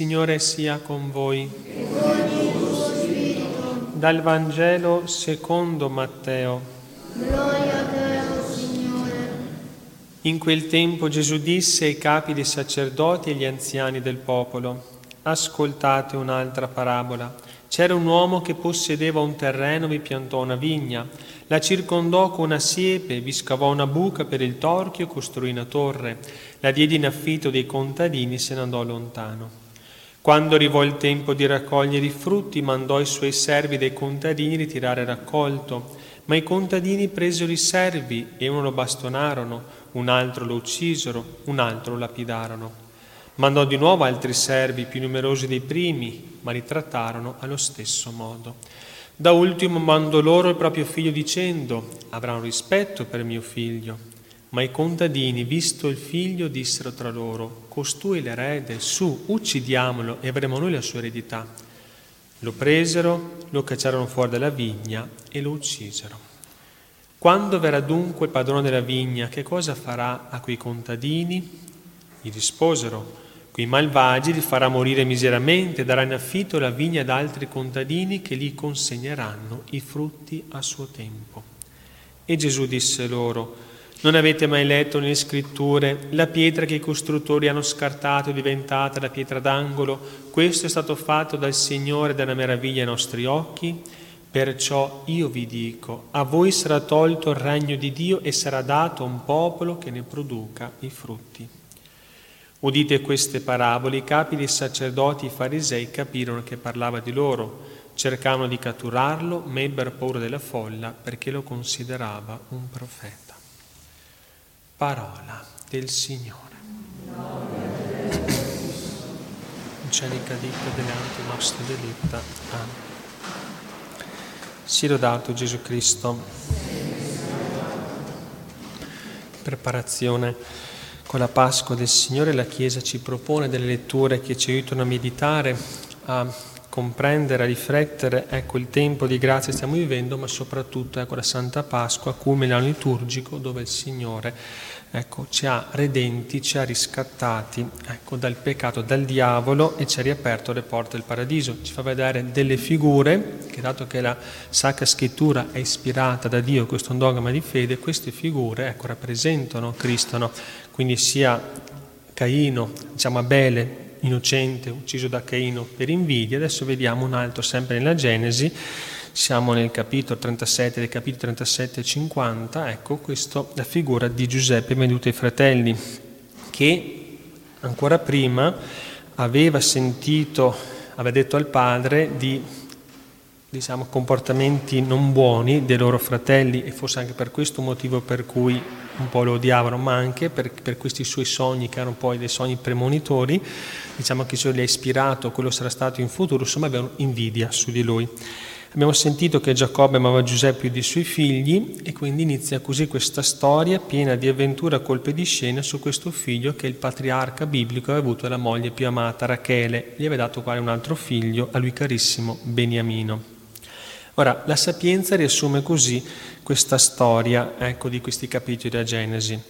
Signore sia con voi. Dal Vangelo secondo Matteo. Gloria a te, Signore. In quel tempo Gesù disse ai capi dei sacerdoti e agli anziani del popolo, ascoltate un'altra parabola. C'era un uomo che possedeva un terreno, vi piantò una vigna, la circondò con una siepe, vi scavò una buca per il torchio e costruì una torre, la diede in affitto dei contadini e se ne andò lontano. Quando arrivò il tempo di raccogliere i frutti, mandò i suoi servi dei contadini ritirare raccolto. Ma i contadini presero i servi e uno lo bastonarono, un altro lo uccisero, un altro lo lapidarono. Mandò di nuovo altri servi più numerosi dei primi, ma li trattarono allo stesso modo. Da ultimo mandò loro il proprio figlio dicendo, avranno rispetto per mio figlio. Ma i contadini, visto il figlio, dissero tra loro, costui l'erede, su, uccidiamolo e avremo noi la sua eredità. Lo presero, lo cacciarono fuori dalla vigna e lo uccisero. Quando verrà dunque il padrone della vigna, che cosa farà a quei contadini? Gli risposero, quei malvagi li farà morire miseramente, darà in affitto la vigna ad altri contadini che gli consegneranno i frutti a suo tempo. E Gesù disse loro, non avete mai letto nelle scritture la pietra che i costruttori hanno scartato è diventata la pietra d'angolo? Questo è stato fatto dal Signore della meraviglia ai nostri occhi? Perciò io vi dico, a voi sarà tolto il regno di Dio e sarà dato un popolo che ne produca i frutti. Udite queste parabole, i capi dei sacerdoti e i farisei capirono che parlava di loro, cercavano di catturarlo, ma ebbero paura della folla perché lo considerava un profeta. Parola del Signore. Angelica dicta delante nostre delitta. Amen. Si lodato Gesù Cristo. Preparazione con la Pasqua del Signore la Chiesa ci propone delle letture che ci aiutano a meditare, a comprendere, a riflettere ecco, il tempo di grazia che stiamo vivendo, ma soprattutto ecco, la Santa Pasqua, culmine l'anno liturgico dove il Signore ecco, ci ha redenti, ci ha riscattati ecco, dal peccato, dal diavolo e ci ha riaperto le porte del paradiso. Ci fa vedere delle figure che dato che la Sacra Scrittura è ispirata da Dio, questo è un dogma di fede, queste figure ecco, rappresentano Cristo, no? quindi sia Caino, diciamo Abele, innocente, ucciso da Caino per invidia, adesso vediamo un altro sempre nella Genesi, siamo nel capitolo 37, dei capitoli 37 e 50, ecco questo, la figura di Giuseppe venduto ai fratelli, che ancora prima aveva sentito, aveva detto al padre di diciamo, comportamenti non buoni dei loro fratelli e forse anche per questo motivo per cui un po' lo odiavano, ma anche per, per questi suoi sogni che erano poi dei sogni premonitori, diciamo che se li ha ispirato, quello sarà stato in futuro, insomma avevano invidia su di lui. Abbiamo sentito che Giacobbe amava Giuseppe più dei suoi figli e quindi inizia così questa storia piena di avventure a colpe di scena su questo figlio che il patriarca biblico aveva avuto la moglie più amata, Rachele, gli aveva dato quale un altro figlio, a lui carissimo Beniamino. Ora, la sapienza riassume così questa storia ecco, di questi capitoli della Genesi.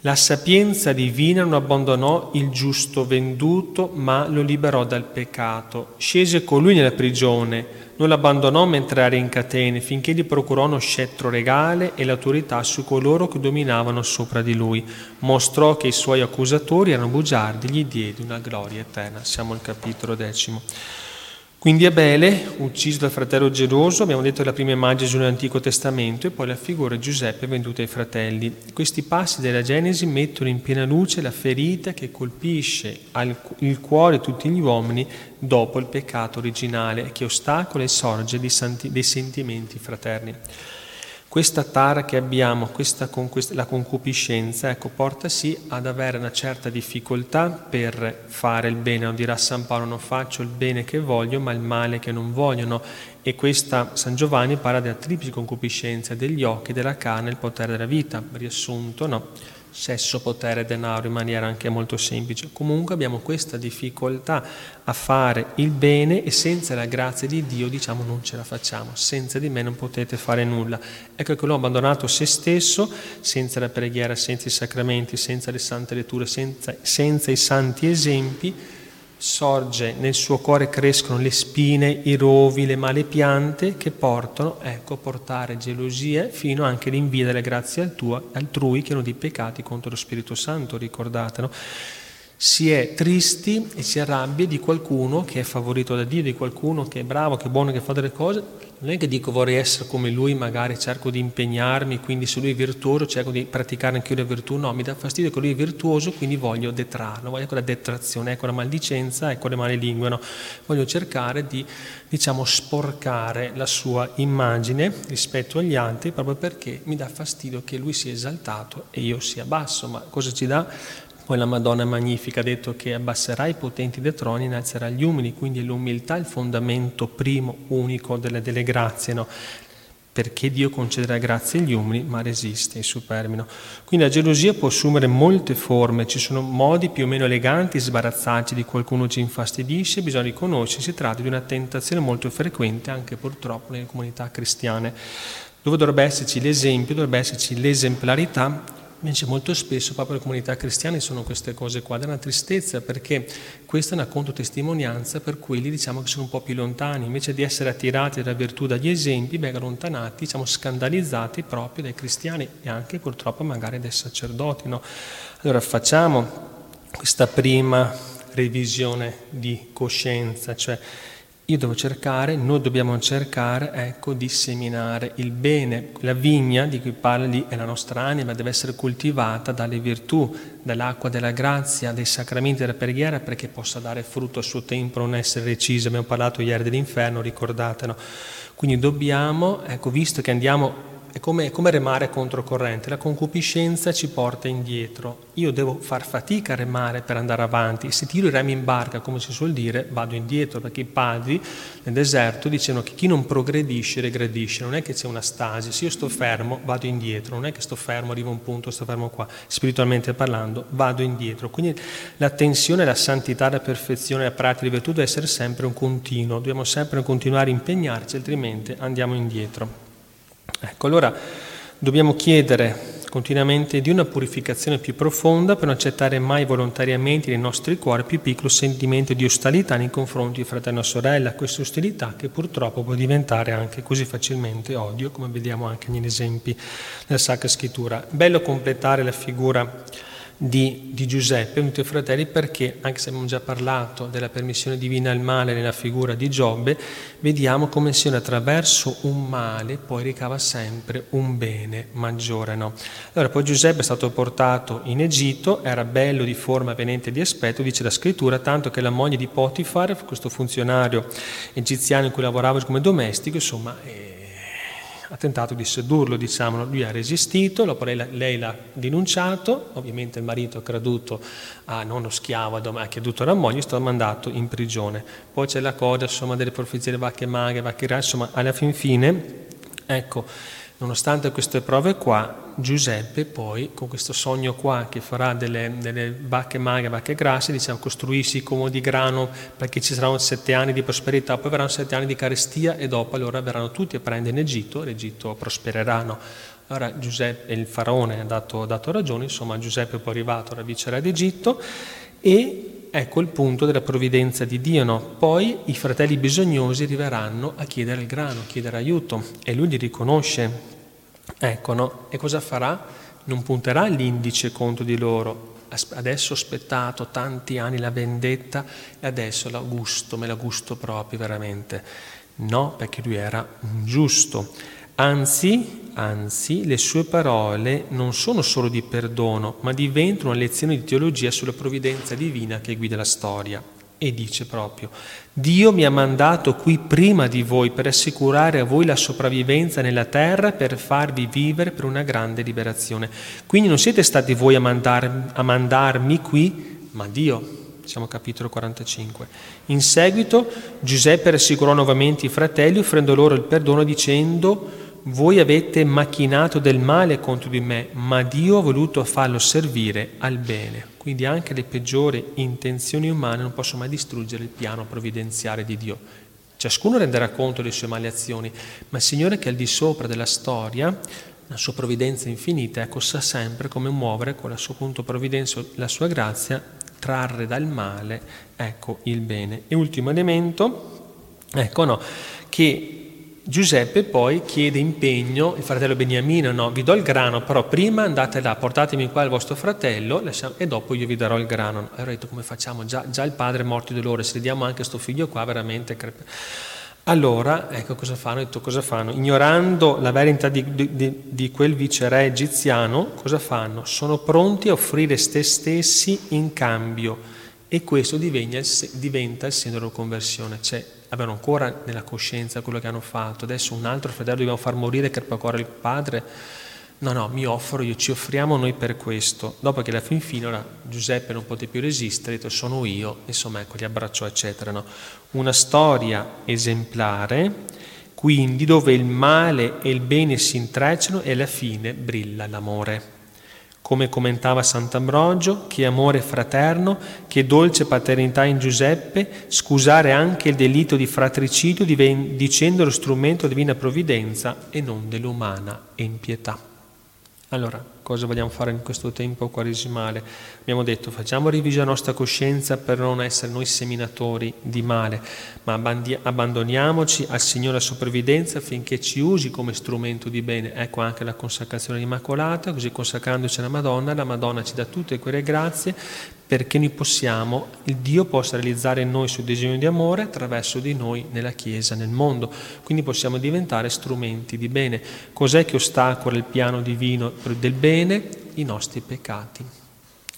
La sapienza divina non abbandonò il giusto venduto, ma lo liberò dal peccato. Scese con lui nella prigione, non l'abbandonò mentre era in catene, finché gli procurò uno scettro regale e l'autorità su coloro che dominavano sopra di lui. Mostrò che i suoi accusatori erano bugiardi, gli diede una gloria eterna. Siamo al capitolo decimo. Quindi Abele, ucciso dal fratello geloso, abbiamo detto la prima immagine nell'Antico Testamento, e poi la figura di Giuseppe venduta ai fratelli. Questi passi della Genesi mettono in piena luce la ferita che colpisce il cuore di tutti gli uomini dopo il peccato originale che ostacola e sorge dei sentimenti fraterni. Questa tara che abbiamo, questa, la concupiscenza, ecco, porta sì ad avere una certa difficoltà per fare il bene. Non dirà San Paolo, non faccio il bene che voglio, ma il male che non vogliono. E questa San Giovanni parla della triplice concupiscenza degli occhi, della carne il potere della vita. Riassunto, no? Sesso, potere, denaro in maniera anche molto semplice. Comunque abbiamo questa difficoltà a fare il bene e senza la grazia di Dio diciamo non ce la facciamo, senza di me non potete fare nulla. Ecco che l'ho abbandonato se stesso, senza la preghiera, senza i sacramenti, senza le sante letture, senza, senza i santi esempi, sorge nel suo cuore crescono le spine, i rovi, le male piante che portano, ecco, portare gelosie fino anche l'invidia delle grazie altrui che hanno dei peccati contro lo Spirito Santo, ricordatelo si è tristi e si arrabbia di qualcuno che è favorito da Dio, di qualcuno che è bravo, che è buono, che fa delle cose. Non è che dico vorrei essere come lui, magari cerco di impegnarmi, quindi se lui è virtuoso cerco di praticare anche io la virtù. No, mi dà fastidio che lui è virtuoso, quindi voglio detrarlo, voglio quella detrazione, ecco la maldicenza, ecco le male lingue. No? Voglio cercare di, diciamo, sporcare la sua immagine rispetto agli altri proprio perché mi dà fastidio che lui sia esaltato e io sia basso. Ma cosa ci dà? Poi la Madonna Magnifica ha detto che abbasserà i potenti dei troni e innalzerà gli umili, quindi l'umiltà è il fondamento primo, unico delle, delle grazie, no? perché Dio concederà grazie agli umili, ma resiste ai superbi. Quindi la gelosia può assumere molte forme, ci sono modi più o meno eleganti, sbarazzarci di qualcuno ci infastidisce, bisogna riconoscere, si tratta di una tentazione molto frequente anche purtroppo nelle comunità cristiane, dove dovrebbe esserci l'esempio, dovrebbe esserci l'esemplarità Invece molto spesso proprio le comunità cristiane sono queste cose qua, è una tristezza perché questa è una contotestimonianza per quelli diciamo che sono un po' più lontani, invece di essere attirati dalla virtù dagli esempi, beh, allontanati, diciamo scandalizzati proprio dai cristiani e anche purtroppo magari dai sacerdoti. No? Allora facciamo questa prima revisione di coscienza, cioè io devo cercare, noi dobbiamo cercare, ecco, di seminare il bene. La vigna di cui parla lì è la nostra anima, deve essere coltivata dalle virtù, dall'acqua della grazia, dai sacramenti della preghiera perché possa dare frutto a suo tempo, non essere recisa. Abbiamo parlato ieri dell'inferno, ricordatelo. Quindi dobbiamo, ecco, visto che andiamo è come, come remare controcorrente, la concupiscenza ci porta indietro. Io devo far fatica a remare per andare avanti. Se tiro i remi in barca, come si suol dire, vado indietro, perché i padri nel deserto dicevano che chi non progredisce regredisce, non è che c'è una stasi, se io sto fermo vado indietro, non è che sto fermo, arrivo a un punto, sto fermo qua, spiritualmente parlando, vado indietro. Quindi l'attenzione alla santità, alla perfezione, alla pratica di virtù deve essere sempre un continuo, dobbiamo sempre continuare a impegnarci, altrimenti andiamo indietro. Ecco, allora dobbiamo chiedere continuamente di una purificazione più profonda per non accettare mai volontariamente nei nostri cuori più piccolo sentimento di ostilità nei confronti di fratello e sorella, questa ostilità che purtroppo può diventare anche così facilmente odio, come vediamo anche negli esempi della Sacra Scrittura. Bello completare la figura di, di Giuseppe, unito ai fratelli, perché, anche se abbiamo già parlato della permissione divina al male nella figura di Giobbe, vediamo come sia attraverso un male poi ricava sempre un bene maggiore. No? Allora, poi Giuseppe è stato portato in Egitto, era bello di forma, venente di aspetto, dice la scrittura, tanto che la moglie di Potifar, questo funzionario egiziano in cui lavorava come domestico, insomma... Eh, ha tentato di sedurlo, diciamo, lui ha resistito, lei, l'ha denunciato, ovviamente il marito ha creduto a non uno schiavo, ma ha creduto alla moglie, è stato mandato in prigione. Poi c'è la cosa, insomma, delle profezie vacche maghe, vacche grasse, insomma, alla fin fine, ecco, Nonostante queste prove qua, Giuseppe poi, con questo sogno qua che farà delle, delle vacche magre, vacche grasse, diciamo costruirsi come di grano perché ci saranno sette anni di prosperità, poi verranno sette anni di carestia e dopo allora verranno tutti a prendere in Egitto, l'Egitto prospereranno. Allora Giuseppe, il faraone ha dato, dato ragione, insomma Giuseppe è poi arrivato alla vicerea d'Egitto e ecco il punto della provvidenza di Dio. No? Poi i fratelli bisognosi arriveranno a chiedere il grano, a chiedere aiuto e lui li riconosce. Ecco, no? E cosa farà? Non punterà l'indice contro di loro. Adesso ho aspettato tanti anni la vendetta e adesso la gusto, me la gusto proprio veramente. No, perché lui era un giusto. Anzi, anzi, le sue parole non sono solo di perdono, ma diventano una lezione di teologia sulla provvidenza divina che guida la storia. E dice proprio, Dio mi ha mandato qui prima di voi per assicurare a voi la sopravvivenza nella terra, per farvi vivere per una grande liberazione. Quindi non siete stati voi a, mandar, a mandarmi qui, ma Dio. Siamo capitolo 45. In seguito Giuseppe rassicurò nuovamente i fratelli offrendo loro il perdono dicendo voi avete macchinato del male contro di me, ma Dio ha voluto farlo servire al bene. Quindi anche le peggiori intenzioni umane non possono mai distruggere il piano provvidenziale di Dio. Ciascuno renderà conto delle sue male azioni, ma il Signore che è al di sopra della storia, la sua provvidenza infinita, ecco, sa sempre come muovere con la sua punto provvidenza, la sua grazia trarre dal male, ecco, il bene. E ultimo elemento, ecco no, che Giuseppe poi chiede impegno, il fratello Beniamino, no, vi do il grano, però prima andate là, portatemi qua il vostro fratello e dopo io vi darò il grano. Allora ho detto come facciamo? Già, già il padre è morto di dolore, se gli diamo anche sto figlio qua veramente... Crepe. Allora, ecco cosa fanno, ho detto cosa fanno? Ignorando la verità di, di, di quel viceré egiziano, cosa fanno? Sono pronti a offrire se stessi in cambio e questo diventa, diventa il della conversione. Cioè, avevano ancora nella coscienza quello che hanno fatto, adesso un altro fratello dobbiamo far morire per percorrere il padre. No, no, mi offro io, ci offriamo noi per questo. Dopo che alla fin fine Giuseppe non poté più resistere, ha detto sono io, insomma ecco, li abbracciò, eccetera. No? Una storia esemplare, quindi dove il male e il bene si intrecciano e alla fine brilla l'amore come commentava Sant'Ambrogio, che amore fraterno, che dolce paternità in Giuseppe, scusare anche il delitto di fratricidio dicendo lo strumento divina provvidenza e non dell'umana impietà. Allora, cosa vogliamo fare in questo tempo quaresimale? Abbiamo detto facciamo revisione la nostra coscienza per non essere noi seminatori di male, ma abbandoniamoci al Signore a sua provvidenza affinché ci usi come strumento di bene. Ecco anche la consacrazione immacolata, così consacrandoci alla Madonna, la Madonna ci dà tutte quelle grazie perché noi possiamo, Dio possa realizzare in noi il suo disegno di amore attraverso di noi nella Chiesa, nel mondo. Quindi possiamo diventare strumenti di bene. Cos'è che ostacola il piano divino del bene? I nostri peccati,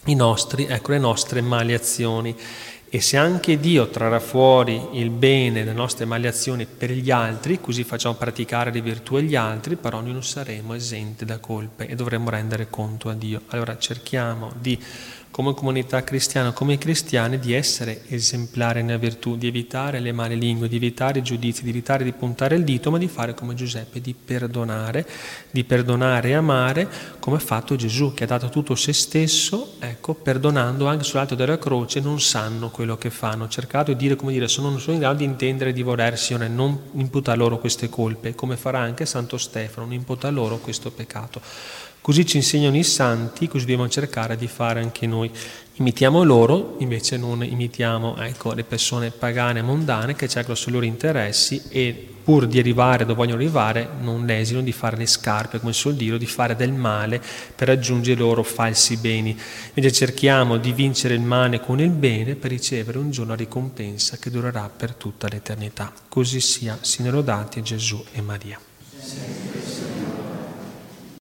i nostri, ecco, le nostre mali azioni. E se anche Dio trarrà fuori il bene delle nostre mali azioni per gli altri, così facciamo praticare le virtù agli altri, però noi non saremo esenti da colpe e dovremo rendere conto a Dio. Allora cerchiamo di come comunità cristiana, come cristiani, di essere esemplari nella virtù, di evitare le male lingue, di evitare i giudizi, di evitare di puntare il dito, ma di fare come Giuseppe, di perdonare, di perdonare e amare, come ha fatto Gesù, che ha dato tutto se stesso, ecco, perdonando anche sull'alto della croce, non sanno quello che fanno. Ho cercato di dire, come dire, sono, non sono in grado di intendere di volersi, non imputa loro queste colpe, come farà anche Santo Stefano, non imputa loro questo peccato. Così ci insegnano i santi, così dobbiamo cercare di fare anche noi. Imitiamo loro, invece non imitiamo ecco, le persone pagane, mondane, che cercano sui loro interessi e pur di arrivare dove vogliono arrivare non esino di fare le scarpe, come suol dire, di fare del male per raggiungere i loro falsi beni. Invece cerchiamo di vincere il male con il bene per ricevere un giorno la ricompensa che durerà per tutta l'eternità. Così sia, siano lodati Gesù e Maria.